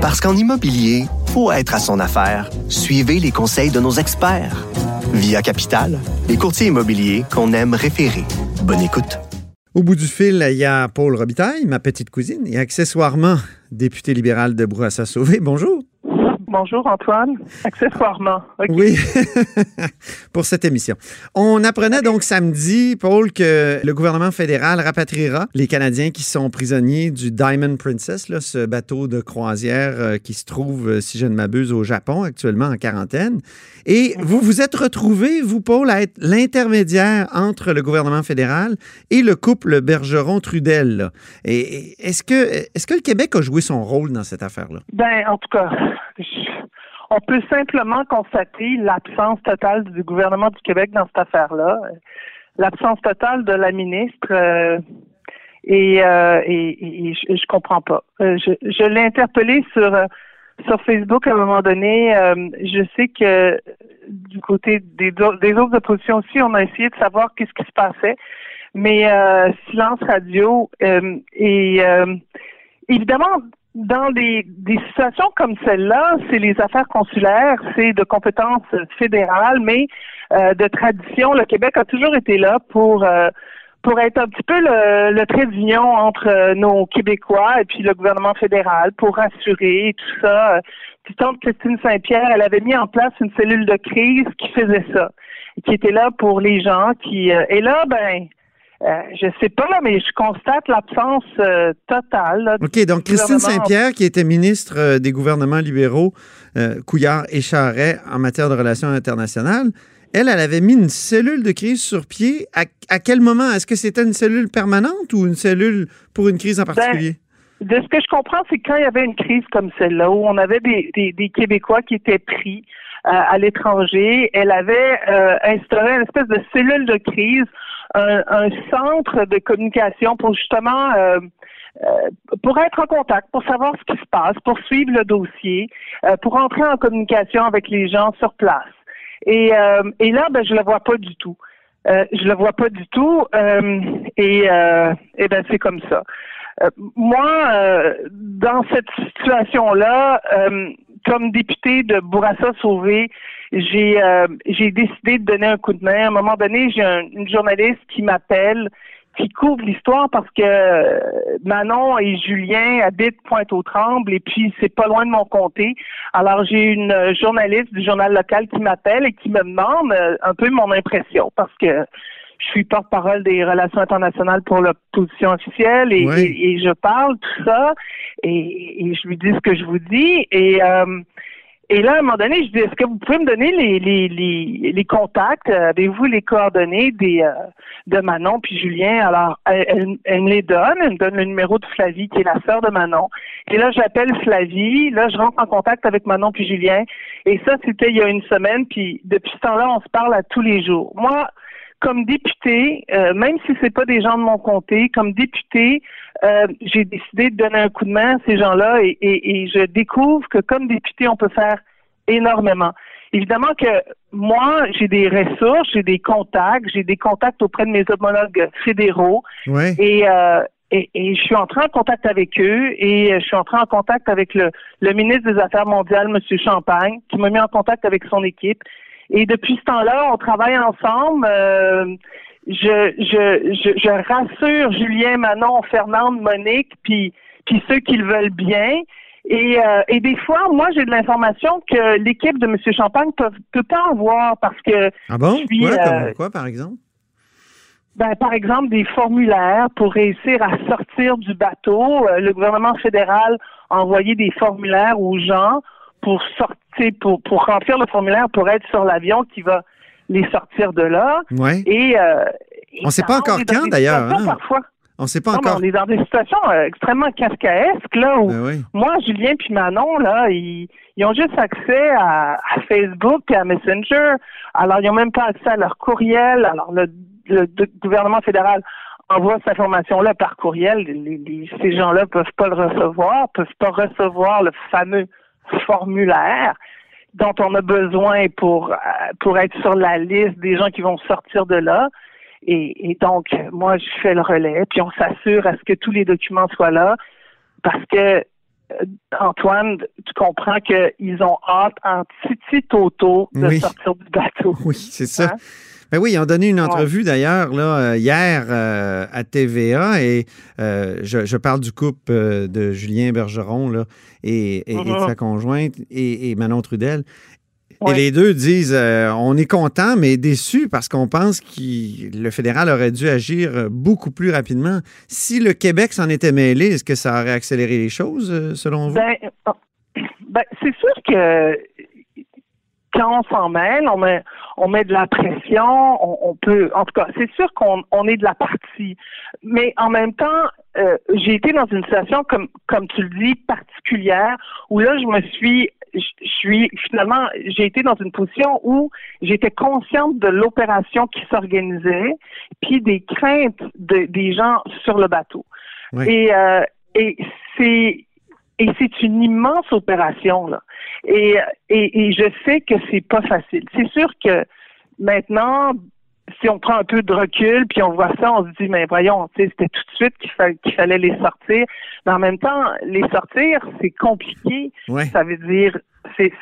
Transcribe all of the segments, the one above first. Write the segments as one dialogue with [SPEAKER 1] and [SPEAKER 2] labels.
[SPEAKER 1] Parce qu'en immobilier, faut être à son affaire. Suivez les conseils de nos experts. Via Capital, les courtiers immobiliers qu'on aime référer. Bonne écoute.
[SPEAKER 2] Au bout du fil, il y a Paul Robitaille, ma petite cousine, et accessoirement député libéral de Bourassa-Sauvé. Bonjour.
[SPEAKER 3] Bonjour Antoine, accessoirement.
[SPEAKER 2] Oui, pour cette émission. On apprenait donc samedi, Paul, que le gouvernement fédéral rapatriera les Canadiens qui sont prisonniers du Diamond Princess, là, ce bateau de croisière euh, qui se trouve, euh, si je ne m'abuse, au Japon actuellement en quarantaine. Et vous vous êtes retrouvé, vous, Paul, à être l'intermédiaire entre le gouvernement fédéral et le couple Bergeron-Trudel. Et est-ce que, est-ce que le Québec a joué son rôle dans cette affaire-là?
[SPEAKER 3] Ben, en tout cas, on peut simplement constater l'absence totale du gouvernement du Québec dans cette affaire-là, l'absence totale de la ministre. Euh, et, euh, et, je, je, comprends pas. Euh, je, je l'ai interpellé sur sur Facebook à un moment donné. je sais que du côté des, des autres oppositions aussi, on a essayé de savoir qu'est-ce qui se passait. Mais silence radio et évidemment dans des, des situations comme celle-là, c'est les affaires consulaires, c'est de compétences fédérales, mais euh, de tradition, le Québec a toujours été là pour euh, pour être un petit peu le, le trait d'union entre euh, nos Québécois et puis le gouvernement fédéral pour assurer tout ça. Puis tant Christine Saint-Pierre, elle avait mis en place une cellule de crise qui faisait ça, qui était là pour les gens qui et là ben euh, je sais pas, là, mais je constate l'absence euh, totale.
[SPEAKER 2] OK, donc Christine Saint-Pierre, qui était ministre euh, des gouvernements libéraux, Couillard et Charret en matière de relations internationales, elle, elle avait mis une cellule de crise sur pied. À, quel moment? Est-ce que c'était une cellule permanente ou une cellule pour une crise en ben, particulier?
[SPEAKER 3] de ce que je comprends, c'est quand il y avait une crise comme celle-là, où on avait des, des, Québécois qui étaient pris à l'étranger, elle avait instauré une espèce de cellule de crise un, centre de communication pour justement euh, euh, pour être en contact, pour savoir ce qui se passe, pour suivre le dossier, euh, pour entrer en communication avec les gens sur place. Et, et là, ben, je le vois pas du tout. je le vois pas du tout. et, et ben c'est comme ça. moi, dans cette situation-là, comme député de Bourassa Sauvé, j'ai euh, j'ai décidé de donner un coup de main. À un moment donné, j'ai une journaliste qui m'appelle, qui couvre l'histoire parce que euh, Manon et Julien habitent Pointe-aux-Trembles et puis c'est pas loin de mon comté. Alors j'ai une journaliste du journal local qui m'appelle et qui me demande euh, un peu mon impression parce que je suis porte-parole des relations internationales pour l'opposition officielle et, et, je parle tout ça et, je lui dis ce que je vous dis et euh, et là, à un moment donné, je dis, est-ce que vous pouvez me donner les, les, les, les contacts? Avez-vous les coordonnées des euh, de Manon puis Julien? Alors, elle, elle, me les donne. Elle me donne le numéro de Flavie, qui est la sœur de Manon. Et là, j'appelle Flavie. Là, je rentre en contact avec Manon puis Julien. Et ça, c'était il y a une semaine. Puis depuis ce temps-là, on se parle à tous les jours. Moi, comme député, euh, même si c'est pas des gens de mon comté, comme député, euh, j'ai décidé de donner un coup de main à ces gens-là et, et, je découvre que comme député, on peut faire énormément. Évidemment que moi, j'ai des ressources, j'ai des contacts, j'ai des contacts auprès de mes homologues fédéraux. Et, euh, et, et, je suis entré en contact avec eux et je suis entré en contact avec le, le ministre des Affaires mondiales, M. Champagne, qui m'a mis en contact avec son équipe. Et depuis ce temps-là, on travaille ensemble. Euh, je, je, je, rassure Julien, Manon, Fernande, Monique, puis, puis ceux qui le veulent bien. Et, euh, et des fois, moi, j'ai de l'information que l'équipe de M. Champagne peut, peut pas avoir parce que.
[SPEAKER 2] Ah bon? Euh, quoi, par exemple?
[SPEAKER 3] Ben, par exemple, des formulaires pour réussir à sortir du bateau. le gouvernement fédéral a envoyé des formulaires aux gens pour sortir, pour, pour remplir le formulaire pour être sur l'avion qui va les sortir de là.
[SPEAKER 2] Ouais.
[SPEAKER 3] Et, euh,
[SPEAKER 2] on ne sait pas encore quand d'ailleurs. Hein?
[SPEAKER 3] Parfois.
[SPEAKER 2] On ne sait pas encore.
[SPEAKER 3] on est dans des situations euh, extrêmement kafkaesques là où ben moi, Julien puis Manon là, ils, ils ont juste accès à, Facebook et à Messenger. Alors ils n'ont même pas accès à leur courriel. Alors le, le, gouvernement fédéral envoie cette information-là par courriel. ces gens-là peuvent pas le recevoir, peuvent pas recevoir le fameux formulaire dont on a besoin pour, euh, pour être sur la liste des gens qui vont sortir de là. Et, donc, moi, je fais le relais, puis on s'assure à ce que tous les documents soient là, parce que Antoine, tu comprends qu'ils ont hâte en titi toto de
[SPEAKER 2] Oui.
[SPEAKER 3] sortir du bateau.
[SPEAKER 2] Oui, c'est ça. Ben oui, ils ont donné une entrevue d'ailleurs là, euh, hier euh, à TVA et euh, je, je parle du couple euh, de Julien Bergeron là, et, et- et de
[SPEAKER 3] Mhm.
[SPEAKER 2] sa conjointe et, et Manon Trudel. Et les deux disent euh, on est content mais déçu parce qu'on pense que le fédéral aurait dû agir beaucoup plus rapidement. Si le Québec s'en était mêlé, est-ce que ça aurait accéléré les choses selon vous?
[SPEAKER 3] Ben, ben, c'est sûr que quand on s'en mêle, on met, on met de la pression, on, on peut, en tout cas, c'est sûr qu'on on est de la partie. Mais en même temps, euh, j'ai été dans une situation, comme, comme tu le dis, particulière, où là, je me suis, je je suis, finalement, j'ai été dans une position où j'étais consciente de l'opération qui s'organisait, puis des craintes de- des gens sur le bateau.
[SPEAKER 2] Oui.
[SPEAKER 3] Et, euh, et c'est et c'est une immense opération là. Et, et, et je sais que c'est pas facile. C'est sûr que maintenant, si on prend un peu de recul, puis on voit ça, on se dit, mais voyons, c'était tout de suite qu'il fa- qu'il fallait les sortir. Mais en même temps, les sortir, c'est compliqué.
[SPEAKER 2] Ouais.
[SPEAKER 3] Ça veut dire,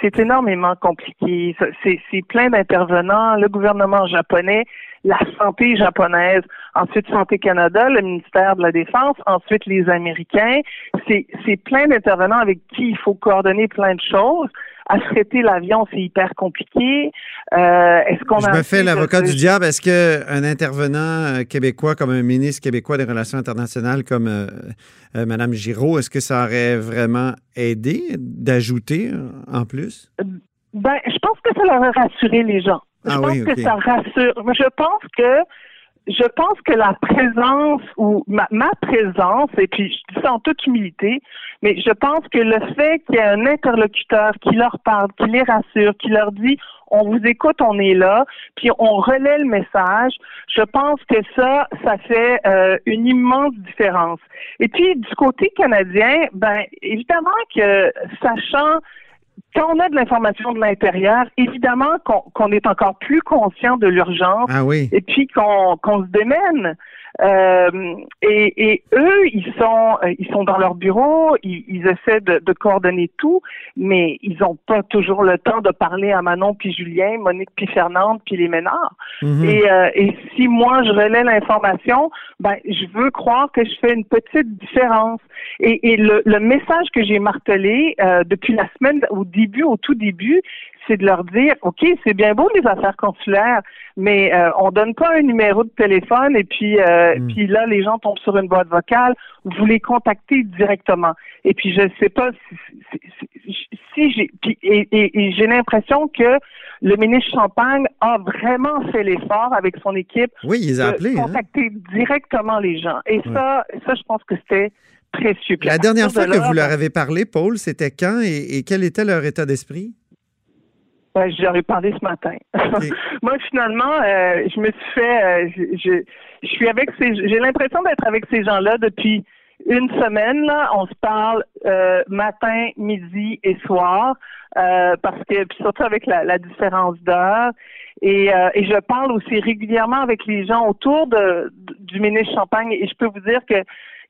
[SPEAKER 3] c'est énormément compliqué. C'est plein d'intervenants, le gouvernement japonais, la santé japonaise, ensuite Santé Canada, le ministère de la Défense, ensuite les Américains. C'est plein d'intervenants avec qui il faut coordonner plein de choses. Affréter l'avion, c'est hyper compliqué. Euh, Est-ce qu'on
[SPEAKER 2] Je me fais l'avocat
[SPEAKER 3] de-
[SPEAKER 2] du diable. Est-ce qu'un intervenant euh, québécois comme un ministre québécois des Relations internationales comme euh, euh, Mme Giraud, est-ce que ça aurait vraiment aidé d'ajouter en plus?
[SPEAKER 3] Ben, je pense que ça leur a rassuré les gens. Je
[SPEAKER 2] Ah
[SPEAKER 3] pense
[SPEAKER 2] oui,
[SPEAKER 3] que ça rassure. Je pense que je pense que la présence ou ma, ma présence, et puis je dis ça en toute humilité, mais je pense que le fait qu'il y ait un interlocuteur qui leur parle, qui les rassure, qui leur dit on vous écoute, on est là, puis on relaie le message, je pense que ça, ça fait euh, une immense différence. Et puis du côté canadien, ben évidemment que sachant quand on a de l'information de l'intérieur, évidemment qu'on est encore plus conscient de l'urgence
[SPEAKER 2] Ah oui.
[SPEAKER 3] et puis qu'on qu'on se démène. Euh, et, et eux, ils sont euh, ils sont dans leur bureau, ils, ils essaient de, de coordonner tout, mais ils n'ont pas toujours le temps de parler à Manon puis Julien, Monique puis Fernande puis les Ménards.
[SPEAKER 2] Mhm.
[SPEAKER 3] Et, euh, et si moi je relais l'information, ben je veux croire que je fais une petite différence. Et, et le, le message que j'ai martelé euh, depuis la semaine au début, au tout début, c'est de leur dire, ok, c'est bien beau les affaires consulaires, mais euh, on donne pas un numéro de téléphone et puis euh,
[SPEAKER 2] Mm.
[SPEAKER 3] puis là les gens tombent sur une boîte vocale. Vous les contactez directement. Et puis je sais pas si, si, si- si j'ai et, et- et j'ai l'impression que le ministre Champagne a vraiment fait l'effort avec son équipe
[SPEAKER 2] Oui, ils
[SPEAKER 3] de
[SPEAKER 2] appelés. hein.
[SPEAKER 3] contacter directement les gens. Et ça, ça, je pense que c'était précieux. Puis
[SPEAKER 2] La dernière fois
[SPEAKER 3] de
[SPEAKER 2] que vous leur
[SPEAKER 3] ben,
[SPEAKER 2] avez parlé, Paul, c'était quand et, et quel était leur état d'esprit?
[SPEAKER 3] ben, ai parlé ce matin. Moi, finalement, euh, je me suis fait, euh, je, je, suis avec ces, j'ai l'impression d'être avec ces gens-là depuis une semaine. Là, on se parle euh, matin, midi et soir, euh, parce que puis surtout avec la, la différence d'heure. Et, euh, et je parle aussi régulièrement avec les gens autour de, du ministre Champagne. Et je peux vous dire que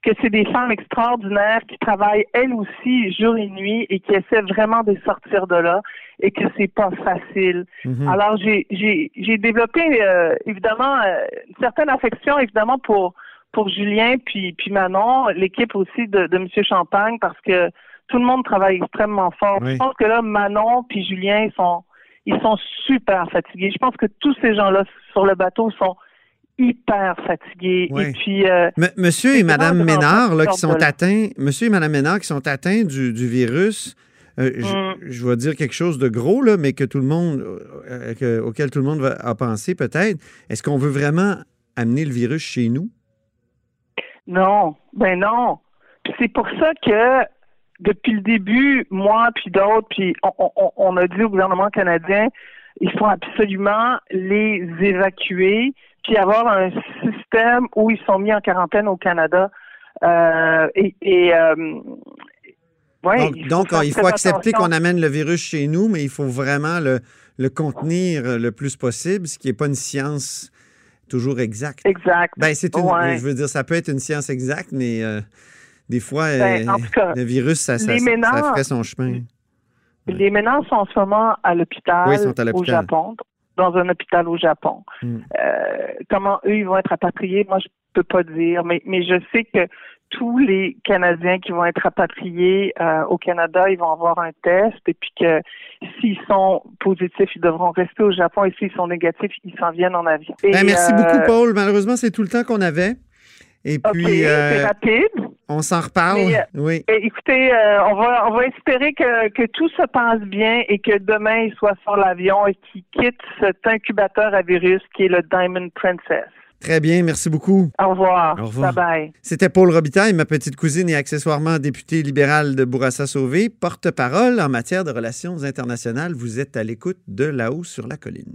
[SPEAKER 3] que c'est des femmes extraordinaires qui travaillent elles aussi jour et nuit et qui essaient vraiment de sortir de là et que c'est pas facile.
[SPEAKER 2] Mhm.
[SPEAKER 3] Alors j'ai j'ai j'ai développé euh, évidemment euh, une certaine affection évidemment pour pour Julien puis puis Manon, l'équipe aussi de de Monsieur Champagne parce que tout le monde travaille extrêmement fort.
[SPEAKER 2] Oui.
[SPEAKER 3] Je pense que là Manon puis Julien ils sont ils sont super fatigués. Je pense que tous ces gens-là sur le bateau sont hyper fatigués
[SPEAKER 2] Oui.
[SPEAKER 3] et puis euh,
[SPEAKER 2] M- Monsieur et Madame Ménard, là, qui sont
[SPEAKER 3] de
[SPEAKER 2] atteints, Monsieur et Madame Ménard qui sont atteints du, du virus, euh, je-
[SPEAKER 3] Mm.
[SPEAKER 2] je vais dire quelque chose de gros, là, mais que tout le monde, euh, que- auquel tout le monde va, a pensé peut-être. Est-ce qu'on veut vraiment amener le virus chez nous?
[SPEAKER 3] Non, ben non. Puis c'est pour ça que depuis le début, moi puis d'autres, puis on, on- on a dit au gouvernement canadien, il faut absolument les évacuer, puis avoir un système où ils sont mis en quarantaine au Canada. Euh, et et euh, ouais,
[SPEAKER 2] donc,
[SPEAKER 3] il faut
[SPEAKER 2] donc,
[SPEAKER 3] faire
[SPEAKER 2] il faut
[SPEAKER 3] très
[SPEAKER 2] accepter qu'on amène le virus chez nous, mais il faut vraiment le, le contenir le plus possible, ce qui n'est pas une science toujours exacte.
[SPEAKER 3] Exact.
[SPEAKER 2] Ben, c'est
[SPEAKER 3] Ouais.
[SPEAKER 2] je veux dire, ça peut être une science exacte, mais euh, des fois,
[SPEAKER 3] Ben, en tout cas,
[SPEAKER 2] le virus, ça, ça, ferait son chemin.
[SPEAKER 3] Les ménages sont en ce moment à l'hôpital
[SPEAKER 2] Oui,
[SPEAKER 3] au. Japon, dans un hôpital au Japon.
[SPEAKER 2] Mm.
[SPEAKER 3] Euh, comment eux, ils vont être rapatriés, moi, je peux pas dire, mais, mais je sais que tous les Canadiens qui vont être rapatriés euh, au Canada, ils vont avoir un test et puis que s'ils sont positifs, ils devront rester au Japon et s'ils sont négatifs, ils s'en viennent en avion. Et,
[SPEAKER 2] Ben, merci
[SPEAKER 3] euh,
[SPEAKER 2] beaucoup, Paul. Malheureusement, c'est tout le temps qu'on avait. Et puis, euh,
[SPEAKER 3] rapide.
[SPEAKER 2] on s'en reparle.
[SPEAKER 3] Mais, euh,
[SPEAKER 2] oui.
[SPEAKER 3] Eh, Écoutez, euh, on va on va espérer que, que tout se passe bien et que demain il soit sur l'avion et qu'il quitte cet incubateur à virus qui est le Diamond Princess.
[SPEAKER 2] Très bien. Merci beaucoup.
[SPEAKER 3] Au revoir.
[SPEAKER 2] Au revoir.
[SPEAKER 3] Bye bye.
[SPEAKER 2] C'était Paul Robitaille, ma petite cousine et accessoirement députée libérale de Bourassa-Sauvé, porte-parole en matière de relations internationales. Vous êtes à l'écoute de là-haut sur la colline.